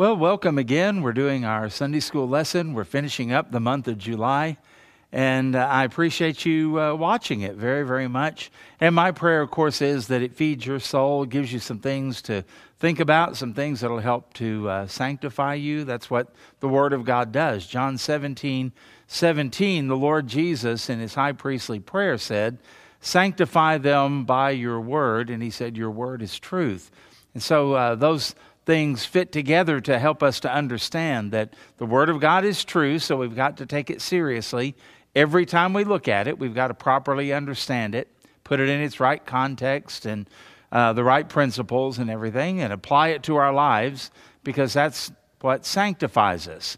Well, welcome again. We're doing our Sunday school lesson. We're finishing up the month of July, and uh, I appreciate you uh, watching it very, very much. And my prayer, of course, is that it feeds your soul, gives you some things to think about, some things that will help to uh, sanctify you. That's what the Word of God does. John 17 17, the Lord Jesus, in his high priestly prayer, said, Sanctify them by your word. And he said, Your word is truth. And so uh, those things fit together to help us to understand that the Word of God is true, so we've got to take it seriously. Every time we look at it, we've got to properly understand it, put it in its right context and uh, the right principles and everything, and apply it to our lives because that's what sanctifies us.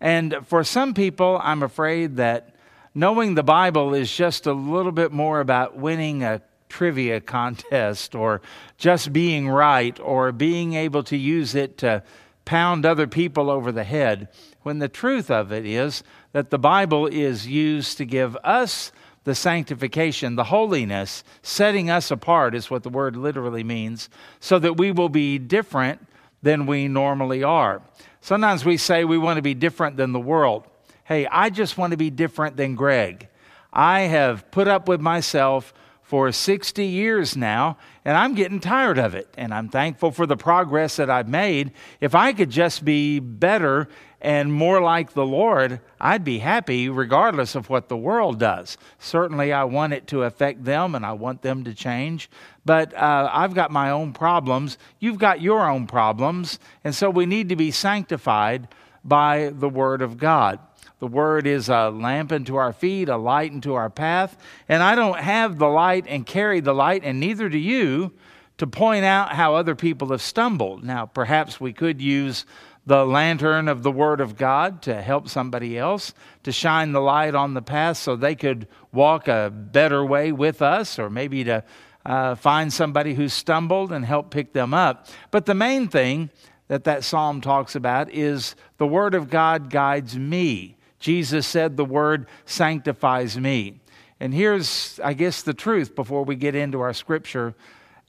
And for some people, I'm afraid that knowing the Bible is just a little bit more about winning a trivia contest or just being right or being able to use it to pound other people over the head, when the truth of it is that the Bible is used to give us the sanctification, the holiness, setting us apart is what the word literally means, so that we will be different than we normally are. Sometimes we say we want to be different than the world. Hey, I just want to be different than Greg. I have put up with myself for 60 years now, and I'm getting tired of it. And I'm thankful for the progress that I've made. If I could just be better and more like the Lord, I'd be happy regardless of what the world does. Certainly, I want it to affect them and I want them to change. But uh, I've got my own problems. You've got your own problems. And so we need to be sanctified by the Word of God. The Word is a lamp unto our feet, a light unto our path. And I don't have the light and carry the light, and neither do you, to point out how other people have stumbled. Now, perhaps we could use the lantern of the Word of God to help somebody else, to shine the light on the path so they could walk a better way with us, or maybe to uh, find somebody who stumbled and help pick them up. But the main thing that that psalm talks about is the Word of God guides me. Jesus said, The word sanctifies me. And here's, I guess, the truth before we get into our scripture.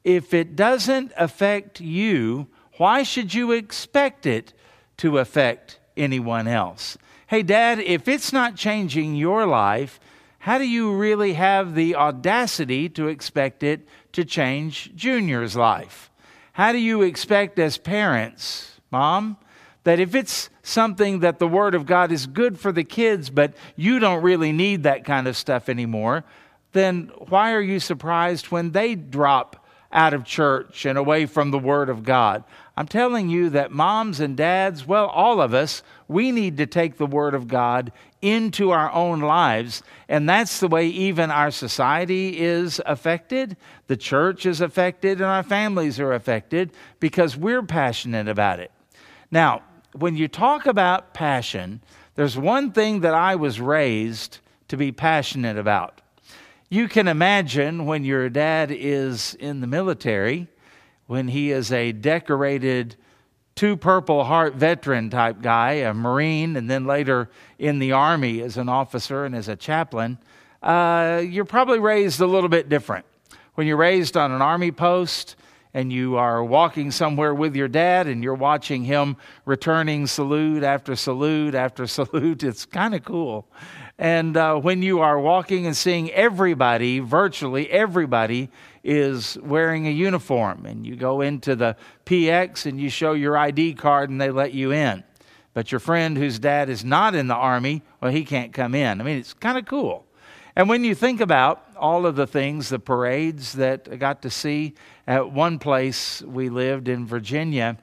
If it doesn't affect you, why should you expect it to affect anyone else? Hey, Dad, if it's not changing your life, how do you really have the audacity to expect it to change Junior's life? How do you expect, as parents, Mom, that if it's something that the Word of God is good for the kids, but you don't really need that kind of stuff anymore, then why are you surprised when they drop out of church and away from the Word of God? I'm telling you that moms and dads, well, all of us, we need to take the Word of God into our own lives. And that's the way even our society is affected, the church is affected, and our families are affected because we're passionate about it. Now, when you talk about passion, there's one thing that I was raised to be passionate about. You can imagine when your dad is in the military, when he is a decorated two Purple Heart veteran type guy, a Marine, and then later in the Army as an officer and as a chaplain, uh, you're probably raised a little bit different. When you're raised on an Army post, and you are walking somewhere with your dad and you're watching him returning salute after salute after salute. It's kind of cool. And uh, when you are walking and seeing everybody, virtually everybody, is wearing a uniform, and you go into the PX and you show your ID card and they let you in. But your friend whose dad is not in the Army, well, he can't come in. I mean, it's kind of cool. And when you think about all of the things, the parades that I got to see, at one place we lived in Virginia,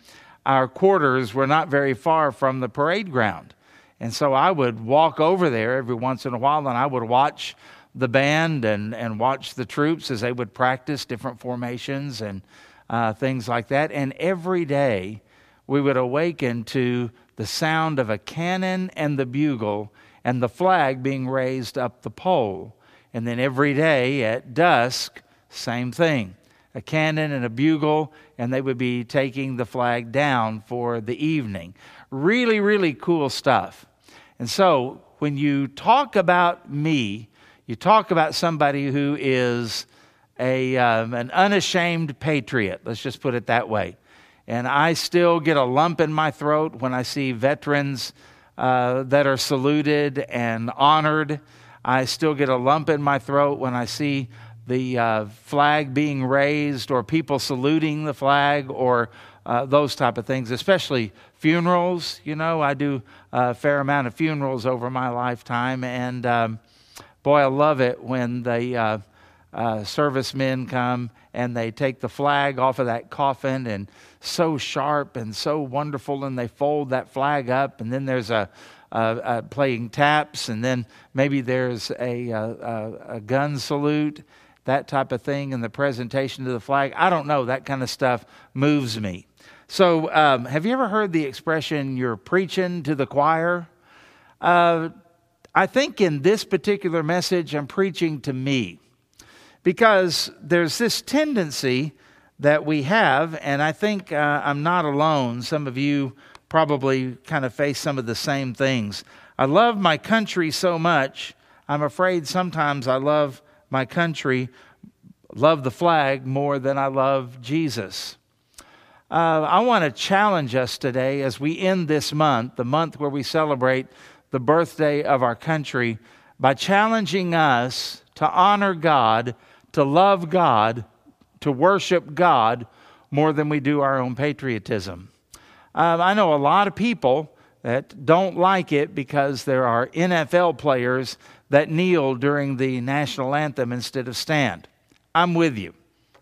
our quarters were not very far from the parade ground. And so I would walk over there every once in a while and I would watch the band and, and watch the troops as they would practice different formations and uh, things like that. And every day we would awaken to the sound of a cannon and the bugle and the flag being raised up the pole. And then every day at dusk, same thing a cannon and a bugle, and they would be taking the flag down for the evening. Really, really cool stuff. And so when you talk about me, you talk about somebody who is a, um, an unashamed patriot, let's just put it that way. And I still get a lump in my throat when I see veterans uh, that are saluted and honored. I still get a lump in my throat when I see the uh, flag being raised or people saluting the flag or uh, those type of things, especially funerals. You know, I do a fair amount of funerals over my lifetime, and um, boy, I love it when the uh, uh, servicemen come and they take the flag off of that coffin and so sharp and so wonderful, and they fold that flag up, and then there's a uh, playing taps, and then maybe there's a, a, a gun salute, that type of thing, and the presentation to the flag. I don't know. That kind of stuff moves me. So, um, have you ever heard the expression, you're preaching to the choir? Uh, I think in this particular message, I'm preaching to me because there's this tendency that we have, and I think uh, I'm not alone. Some of you probably kind of face some of the same things. I love my country so much, I'm afraid sometimes I love my country, love the flag more than I love Jesus. Uh, I want to challenge us today as we end this month, the month where we celebrate the birthday of our country, by challenging us to honor God, to love God, to worship God more than we do our own patriotism. Uh, I know a lot of people that don't like it because there are NFL players that kneel during the national anthem instead of stand. I'm with you.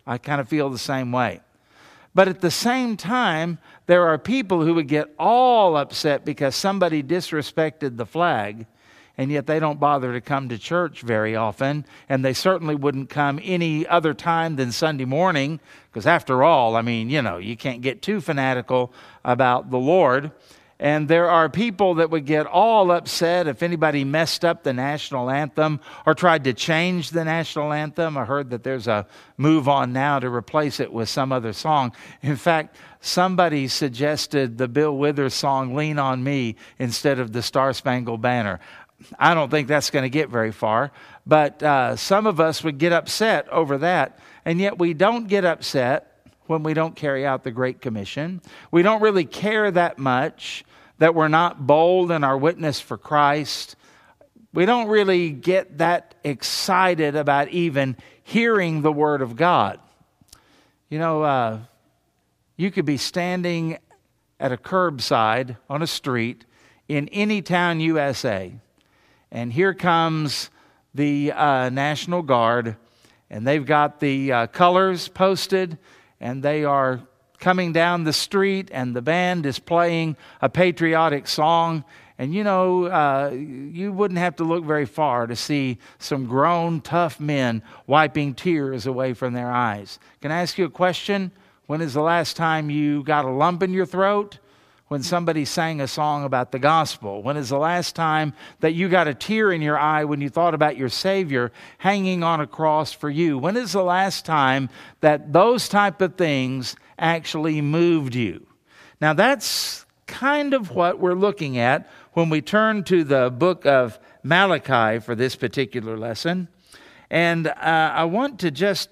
I kind of feel the same way. But at the same time, there are people who would get all upset because somebody disrespected the flag, and yet they don't bother to come to church very often, and they certainly wouldn't come any other time than Sunday morning, because after all, I mean, you know, you can't get too fanatical about the Lord. And there are people that would get all upset if anybody messed up the national anthem or tried to change the national anthem. I heard that there's a move on now to replace it with some other song. In fact, somebody suggested the Bill Withers song Lean on Me instead of the Star Spangled Banner. I don't think that's going to get very far, but uh, some of us would get upset over that, and yet we don't get upset when we don't carry out the Great Commission. We don't really care that much that we're not bold in our witness for Christ. We don't really get that excited about even hearing the Word of God. You know, uh, you could be standing at a curbside on a street in any town, USA, and here comes the uh, National Guard, and they've got the uh, colors posted and they are coming down the street, and the band is playing a patriotic song. And you know, uh, you wouldn't have to look very far to see some grown, tough men wiping tears away from their eyes. Can I ask you a question? When is the last time you got a lump in your throat? When somebody sang a song about the gospel? When is the last time that you got a tear in your eye when you thought about your Savior hanging on a cross for you? When is the last time that those type of things actually moved you? Now, that's kind of what we're looking at when we turn to the book of Malachi for this particular lesson. And uh, I want to just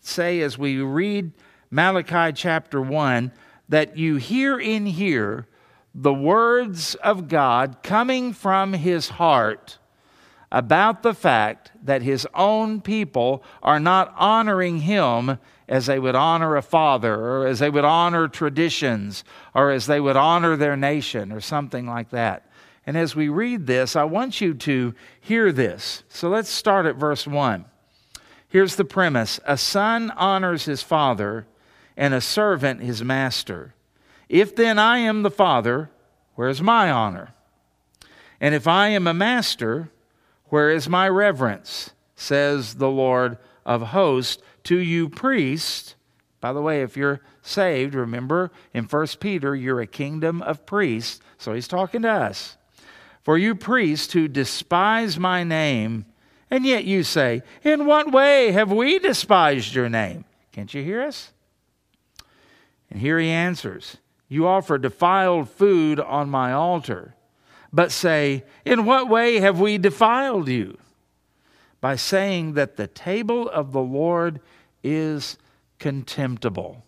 say as we read Malachi chapter 1, that you hear in here the words of God coming from his heart about the fact that his own people are not honoring him as they would honor a father, or as they would honor traditions, or as they would honor their nation, or something like that. And as we read this, I want you to hear this. So let's start at verse 1. Here's the premise A son honors his father and a servant his master. If then I am the Father, where is my honor? And if I am a master, where is my reverence? Says the Lord of hosts to you priests. By the way, if you're saved, remember in 1 Peter, you're a kingdom of priests. So he's talking to us. For you priests who despise my name, and yet you say, In what way have we despised your name? Can't you hear us? And here he answers You offer defiled food on my altar, but say, In what way have we defiled you? By saying that the table of the Lord is contemptible.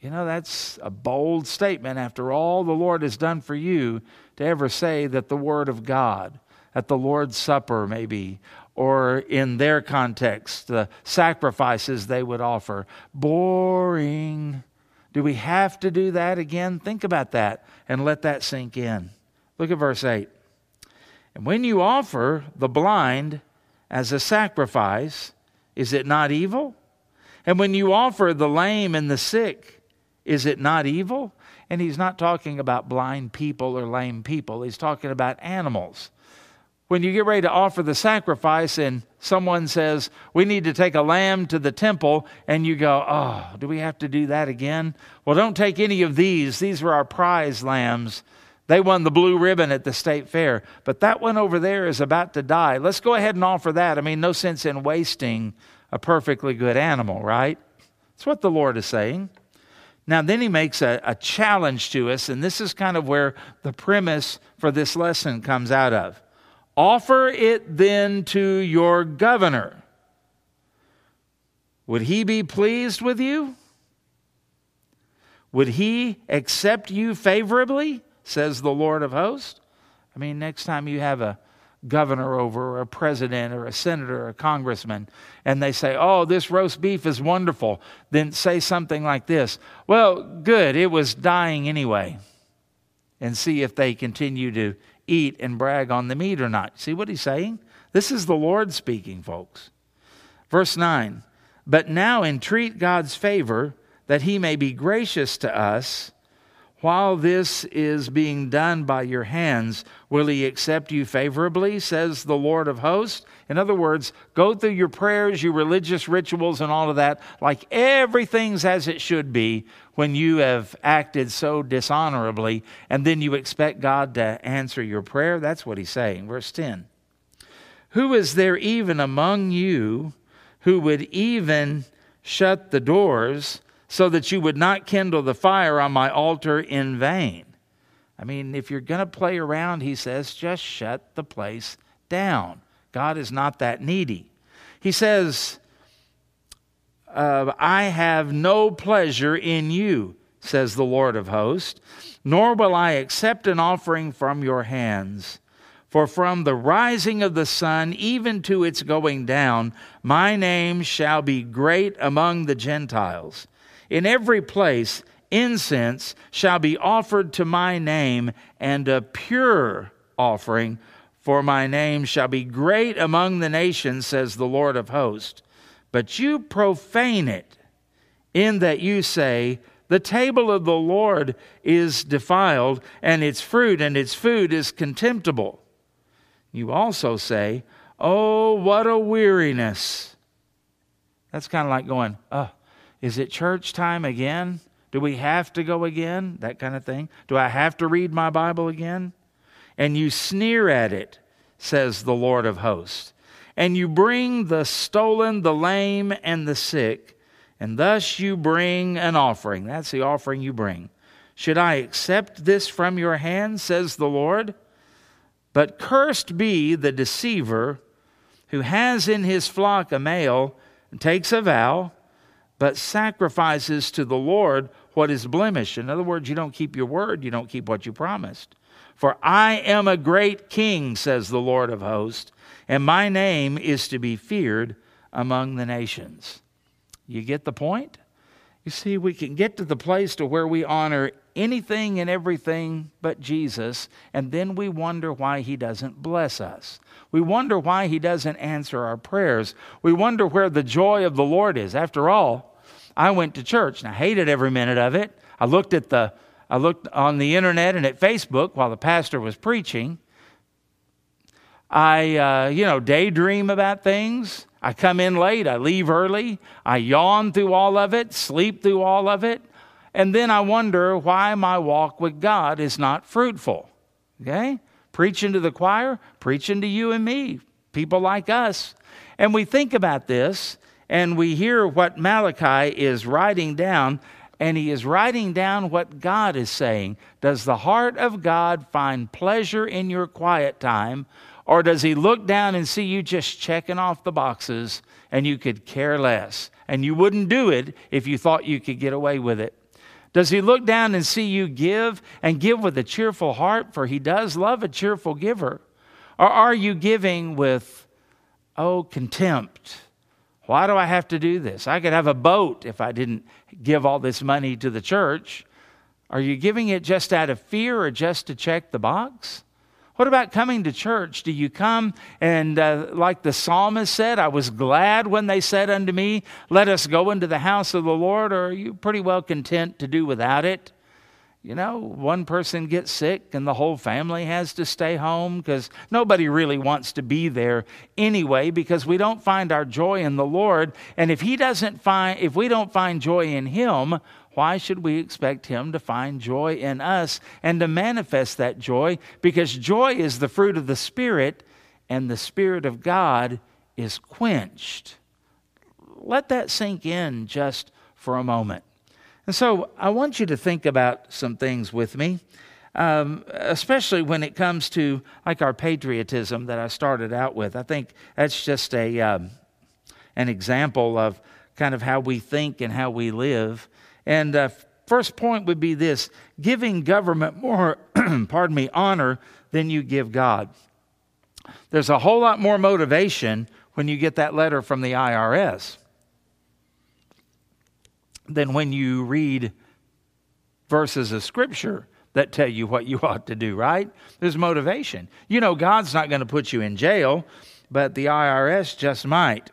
You know, that's a bold statement after all the Lord has done for you to ever say that the Word of God at the Lord's Supper, maybe, or in their context, the sacrifices they would offer. Boring. Do we have to do that again? Think about that and let that sink in. Look at verse 8. And when you offer the blind as a sacrifice, is it not evil? And when you offer the lame and the sick, is it not evil? And he's not talking about blind people or lame people, he's talking about animals when you get ready to offer the sacrifice and someone says, We need to take a lamb to the temple, and you go, Oh, do we have to do that again? Well, don't take any of these. These were our prize lambs. They won the blue ribbon at the state fair. But that one over there is about to die. Let's go ahead and offer that. I mean, no sense in wasting a perfectly good animal, right? That's what the Lord is saying. Now, then he makes a, a challenge to us, and this is kind of where the premise for this lesson comes out of. Offer it then to your governor. Would he be pleased with you? Would he accept you favorably? Says the Lord of hosts. I mean, next time you have a governor over, or a president, or a senator, or a congressman, and they say, Oh, this roast beef is wonderful, then say something like this Well, good, it was dying anyway. And see if they continue to eat and brag on the meat or not. See what he's saying? This is the Lord speaking, folks. Verse 9 But now entreat God's favor that he may be gracious to us. While this is being done by your hands, will he accept you favorably, says the Lord of hosts? In other words, go through your prayers, your religious rituals, and all of that, like everything's as it should be when you have acted so dishonorably, and then you expect God to answer your prayer. That's what he's saying. Verse 10 Who is there even among you who would even shut the doors? so that you would not kindle the fire on my altar in vain. I mean, if you're going to play around, he says, just shut the place down. God is not that needy. He says, uh, I have no pleasure in you, says the Lord of hosts, nor will I accept an offering from your hands. For from the rising of the sun even to its going down, my name shall be great among the Gentiles. In every place, incense shall be offered to my name, and a pure offering, for my name shall be great among the nations, says the Lord of hosts. But you profane it, in that you say, The table of the Lord is defiled, and its fruit and its food is contemptible. You also say, Oh, what a weariness. That's kind of like going, Oh, is it church time again? Do we have to go again? That kind of thing. Do I have to read my Bible again? And you sneer at it, says the Lord of hosts. And you bring the stolen, the lame, and the sick, and thus you bring an offering. That's the offering you bring. Should I accept this from your hand, says the Lord? But cursed be the deceiver who has in his flock a male and takes a vow but sacrifices to the Lord what is blemished. In other words, you don't keep your word, you don't keep what you promised. For I am a great king, says the Lord of hosts, and my name is to be feared among the nations. You get the point? You see, we can get to the place to where we honor anything and everything but Jesus, and then we wonder why he doesn't bless us. We wonder why he doesn't answer our prayers. We wonder where the joy of the Lord is. After all, I went to church and I hated every minute of it. I looked at the I looked on the internet and at Facebook while the pastor was preaching. I, uh, you know, daydream about things. I come in late. I leave early. I yawn through all of it, sleep through all of it. And then I wonder why my walk with God is not fruitful. Okay? Preaching to the choir, preaching to you and me, people like us. And we think about this and we hear what Malachi is writing down, and he is writing down what God is saying. Does the heart of God find pleasure in your quiet time, or does he look down and see you just checking off the boxes and you could care less? And you wouldn't do it if you thought you could get away with it. Does he look down and see you give and give with a cheerful heart? For he does love a cheerful giver. Or are you giving with, oh, contempt? Why do I have to do this? I could have a boat if I didn't give all this money to the church. Are you giving it just out of fear or just to check the box? What about coming to church? Do you come and, uh, like the psalmist said, I was glad when they said unto me, Let us go into the house of the Lord? Or are you pretty well content to do without it? You know, one person gets sick and the whole family has to stay home because nobody really wants to be there anyway because we don't find our joy in the Lord. And if He doesn't find, if we don't find joy in Him, why should we expect Him to find joy in us and to manifest that joy? Because joy is the fruit of the Spirit, and the Spirit of God is quenched. Let that sink in just for a moment. And so I want you to think about some things with me, um, especially when it comes to like our patriotism that I started out with. I think that's just a um, an example of kind of how we think and how we live. And uh, first point would be this giving government more, pardon me, honor than you give God. There's a whole lot more motivation when you get that letter from the IRS than when you read verses of Scripture that tell you what you ought to do, right? There's motivation. You know, God's not going to put you in jail, but the IRS just might.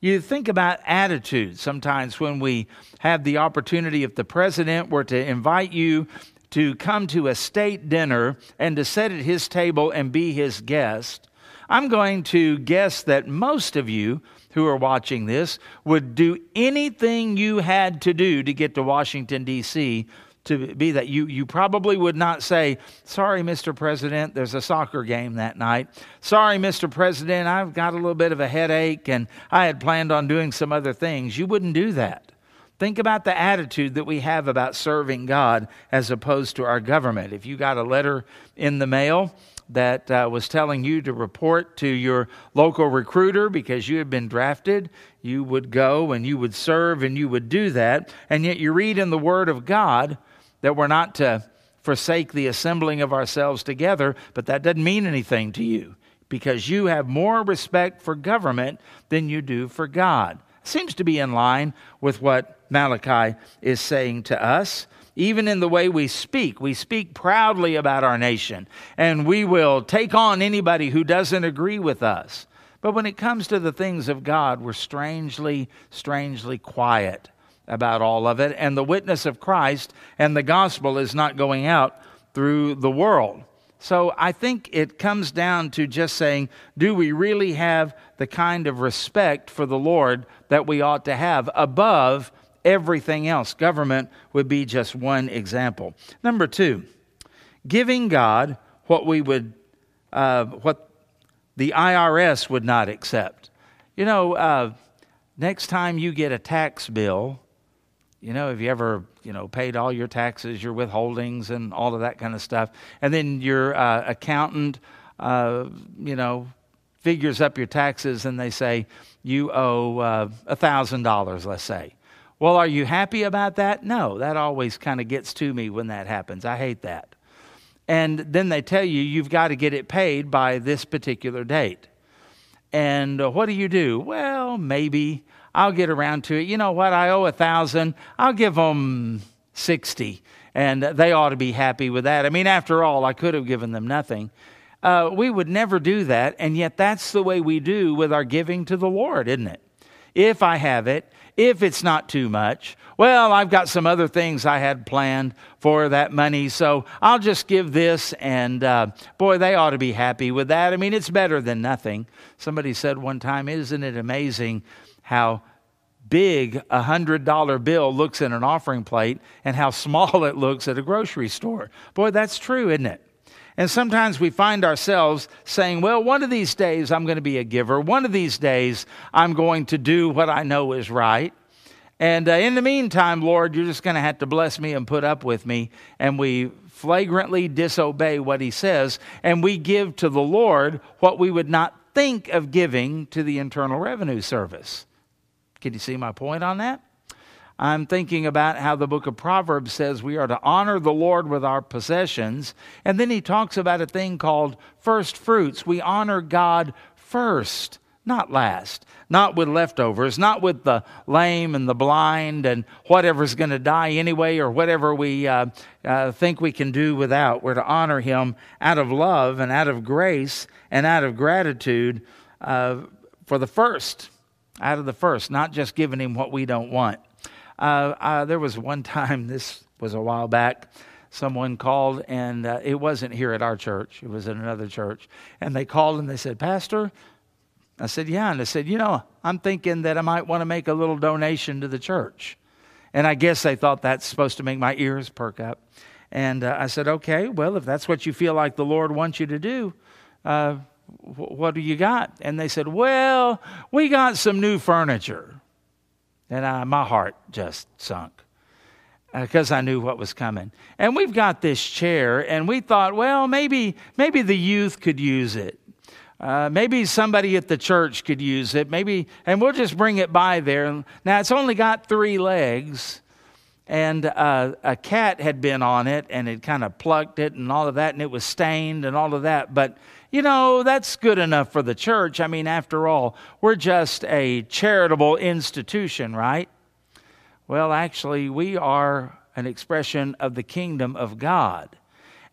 You think about attitude sometimes when we have the opportunity, if the president were to invite you to come to a state dinner and to sit at his table and be his guest, I'm going to guess that most of you who are watching this would do anything you had to do to get to Washington, D.C to be that. You, you probably would not say, Sorry, Mr. President, there's a soccer game that night. Sorry, Mr. President, I've got a little bit of a headache and I had planned on doing some other things. You wouldn't do that. Think about the attitude that we have about serving God as opposed to our government. If you got a letter in the mail, that uh, was telling you to report to your local recruiter because you had been drafted, you would go and you would serve and you would do that. And yet you read in the Word of God that we're not to forsake the assembling of ourselves together, but that doesn't mean anything to you because you have more respect for government than you do for God. Seems to be in line with what Malachi is saying to us. Even in the way we speak, we speak proudly about our nation, and we will take on anybody who doesn't agree with us. But when it comes to the things of God, we're strangely, strangely quiet about all of it, and the witness of Christ and the gospel is not going out through the world. So I think it comes down to just saying, do we really have the kind of respect for the Lord that we ought to have above everything else? Government would be just one example. Number two, giving God what we would, uh, what the IRS would not accept. You know, uh, next time you get a tax bill, you know, have you ever, you know, paid all your taxes, your withholdings, and all of that kind of stuff? And then your uh, accountant, uh, you know, figures up your taxes and they say you owe uh, a $1,000, let's say. Well, are you happy about that? No, that always kind of gets to me when that happens. I hate that. And then they tell you you've got to get it paid by this particular date. And uh, what do you do? Well, maybe I'll get around to it. You know what? I owe a thousand. I'll give them 60. And they ought to be happy with that. I mean, after all, I could have given them nothing. Uh, we would never do that. And yet, that's the way we do with our giving to the Lord, isn't it? If I have it, if it's not too much, well, I've got some other things I had planned for that money, so I'll just give this, and uh, boy, they ought to be happy with that. I mean, it's better than nothing. Somebody said one time, Isn't it amazing how big a hundred dollar bill looks in an offering plate and how small it looks at a grocery store. Boy, that's true, isn't it? And sometimes we find ourselves saying, well, one of these days I'm going to be a giver. One of these days I'm going to do what I know is right. And uh, in the meantime, Lord, you're just going to have to bless me and put up with me. And we flagrantly disobey what he says. And we give to the Lord what we would not think of giving to the Internal Revenue Service. Can you see my point on that? I'm thinking about how the book of Proverbs says we are to honor the Lord with our possessions. And then he talks about a thing called first fruits. We honor God first, not last, not with leftovers, not with the lame and the blind and whatever's going to die anyway or whatever we uh, uh, think we can do without. We're to honor him out of love and out of grace and out of gratitude uh, for the first, out of the first, not just giving him what we don't want. Uh, uh, there was one time, this was a while back, someone called, and uh, it wasn't here at our church, it was at another church. And they called and they said, Pastor, I said, Yeah. And they said, You know, I'm thinking that I might want to make a little donation to the church. And I guess they thought that's supposed to make my ears perk up. And uh, I said, Okay, well, if that's what you feel like the Lord wants you to do, uh, what do you got? And they said, Well, we got some new furniture. And I, my heart just sunk because uh, I knew what was coming. And we've got this chair, and we thought, well, maybe maybe the youth could use it. Uh, maybe somebody at the church could use it. Maybe, and we'll just bring it by there. Now it's only got three legs, and uh, a cat had been on it, and it kind of plucked it and all of that, and it was stained and all of that. But you know, that's good enough for the church. I mean, after all, we're just a charitable institution, right? Well, actually, we are an expression of the kingdom of God.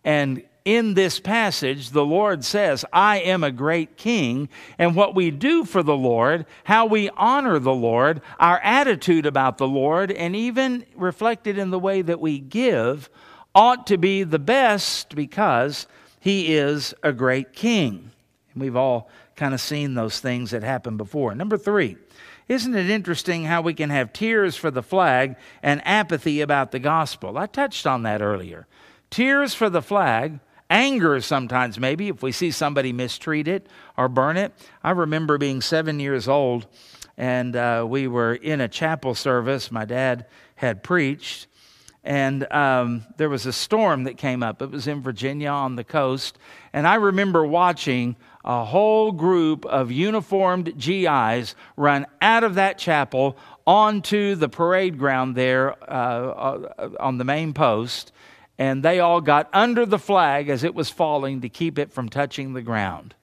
And in this passage, the Lord says, I am a great king. And what we do for the Lord, how we honor the Lord, our attitude about the Lord, and even reflected in the way that we give, ought to be the best because he is a great king. And we've all kind of seen those things that happened before. Number three, isn't it interesting how we can have tears for the flag and apathy about the gospel? I touched on that earlier. Tears for the flag, anger sometimes, maybe, if we see somebody mistreat it or burn it. I remember being seven years old and uh, we were in a chapel service. My dad had preached, and um, there was a storm that came up. It was in Virginia on the coast. And I remember watching a whole group of uniformed GIs run out of that chapel onto the parade ground there uh, uh, on the main post. And they all got under the flag as it was falling to keep it from touching the ground.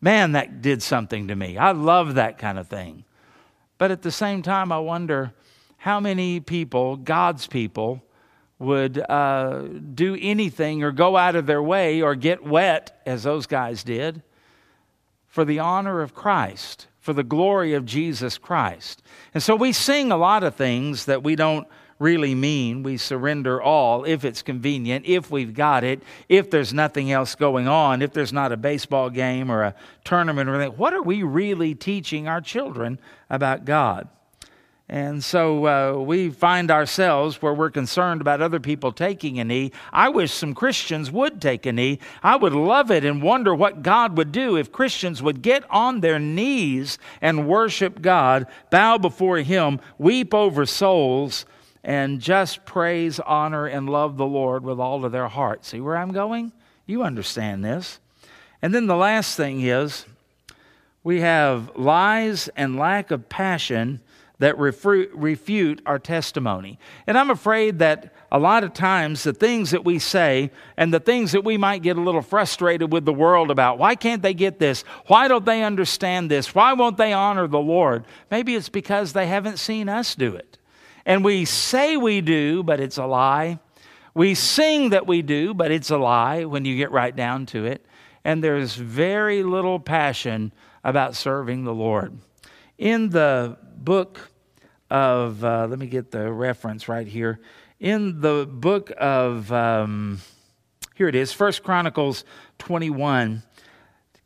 Man, that did something to me. I love that kind of thing. But at the same time, I wonder how many people, God's people, would uh, do anything or go out of their way or get wet, as those guys did, for the honor of Christ, for the glory of Jesus Christ. And so we sing a lot of things that we don't really mean. We surrender all if it's convenient, if we've got it, if there's nothing else going on, if there's not a baseball game or a tournament or anything. What are we really teaching our children about God? And so uh, we find ourselves where we're concerned about other people taking a knee. I wish some Christians would take a knee. I would love it and wonder what God would do if Christians would get on their knees and worship God, bow before Him, weep over souls, and just praise, honor, and love the Lord with all of their heart. See where I'm going? You understand this. And then the last thing is we have lies and lack of passion that refute our testimony. And I'm afraid that a lot of times the things that we say and the things that we might get a little frustrated with the world about why can't they get this? Why don't they understand this? Why won't they honor the Lord? Maybe it's because they haven't seen us do it. And we say we do, but it's a lie. We sing that we do, but it's a lie when you get right down to it. And there's very little passion about serving the Lord. In the book of, uh, let me get the reference right here. In the book of, um, here it is, First Chronicles 21,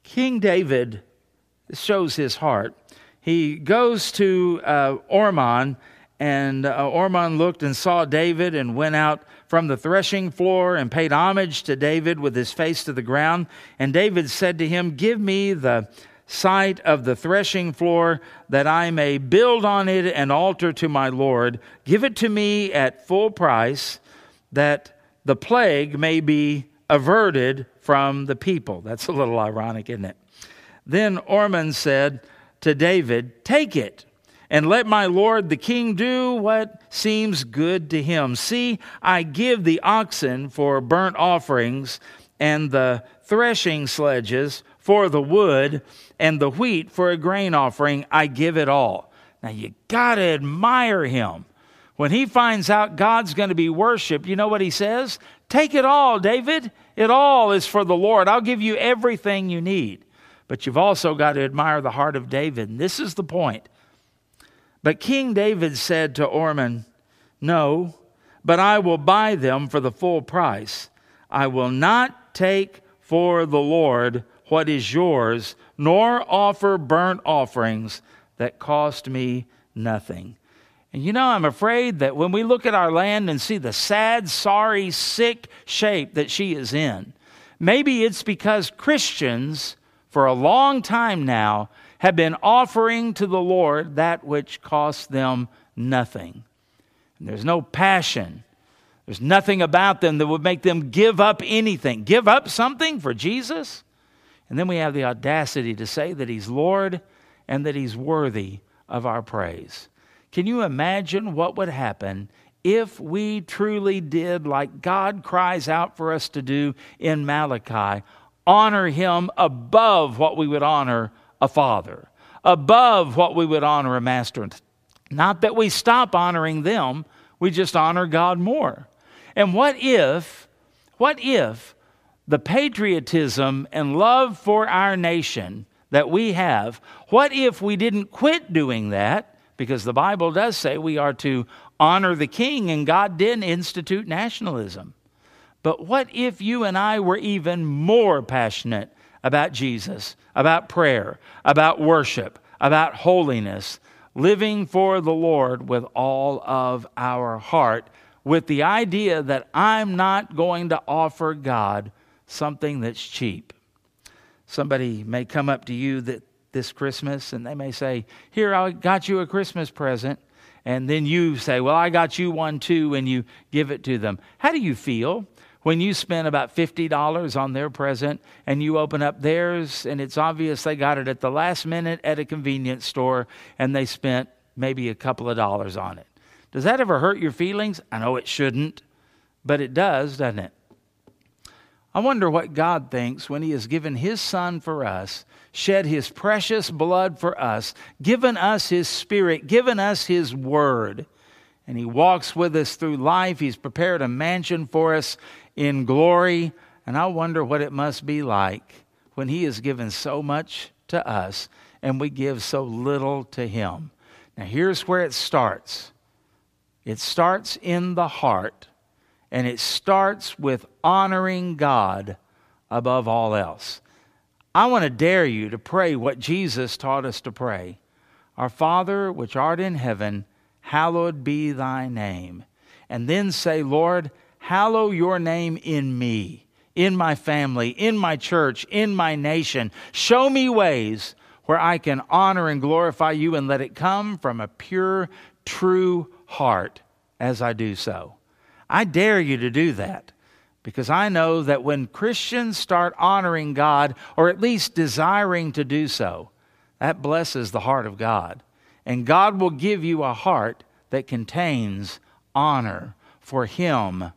King David shows his heart. He goes to uh, Ornan, and uh, Ornan looked and saw David and went out from the threshing floor and paid homage to David with his face to the ground. And David said to him, Give me the site of the threshing floor, that I may build on it an altar to my Lord. Give it to me at full price, that the plague may be averted from the people. That's a little ironic, isn't it? Then Ornan said to David, Take it and let my lord the king do what seems good to him. See, I give the oxen for burnt offerings, and the threshing sledges for the wood, and the wheat for a grain offering. I give it all. Now you got to admire him. When he finds out God's going to be worshiped, you know what he says? Take it all, David. It all is for the Lord. I'll give you everything you need. But you've also got to admire the heart of David. And this is the point. But King David said to Ornan, No, but I will buy them for the full price. I will not take for the Lord what is yours, nor offer burnt offerings that cost me nothing. And you know, I'm afraid that when we look at our land and see the sad, sorry, sick shape that she is in, maybe it's because Christians, for a long time now, have been offering to the Lord that which costs them nothing. And there's no passion. There's nothing about them that would make them give up anything. Give up something for Jesus? And then we have the audacity to say that He's Lord and that He's worthy of our praise. Can you imagine what would happen if we truly did like God cries out for us to do in Malachi? Honor Him above what we would honor a father, above what we would honor a master. Not that we stop honoring them, we just honor God more. And what if, what if the patriotism and love for our nation that we have, what if we didn't quit doing that? Because the Bible does say we are to honor the king, and God did institute nationalism. But what if you and I were even more passionate about Jesus, about prayer, about worship, about holiness, living for the Lord with all of our heart, with the idea that I'm not going to offer God something that's cheap. Somebody may come up to you that this Christmas and they may say, Here, I got you a Christmas present. And then you say, Well, I got you one too, and you give it to them. How do you feel? when you spend about $50 on their present and you open up theirs and it's obvious they got it at the last minute at a convenience store and they spent maybe a couple of dollars on it. Does that ever hurt your feelings? I know it shouldn't, but it does, doesn't it? I wonder what God thinks when He has given His Son for us, shed His precious blood for us, given us His Spirit, given us His Word, and He walks with us through life. He's prepared a mansion for us in glory. And I wonder what it must be like when He has given so much to us and we give so little to Him. Now, here's where it starts it starts in the heart, and it starts with honoring God above all else. I want to dare you to pray what Jesus taught us to pray Our Father, which art in heaven, hallowed be thy name. And then say, Lord, Hallow your name in me, in my family, in my church, in my nation. Show me ways where I can honor and glorify you and let it come from a pure, true heart as I do so. I dare you to do that because I know that when Christians start honoring God, or at least desiring to do so, that blesses the heart of God. And God will give you a heart that contains honor for Him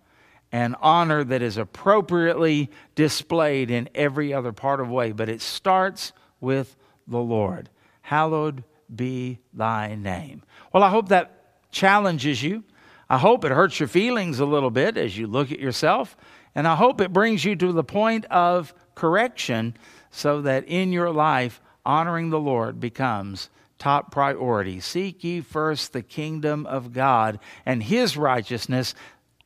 and honor that is appropriately displayed in every other part of way. But it starts with the Lord. Hallowed be thy name. Well, I hope that challenges you. I hope it hurts your feelings a little bit as you look at yourself. And I hope it brings you to the point of correction so that in your life, honoring the Lord becomes top priority. Seek ye first the kingdom of God and his righteousness,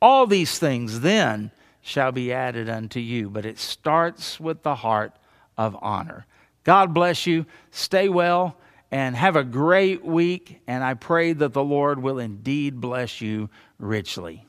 all these things then shall be added unto you. But it starts with the heart of honor. God bless you. Stay well and have a great week. And I pray that the Lord will indeed bless you richly.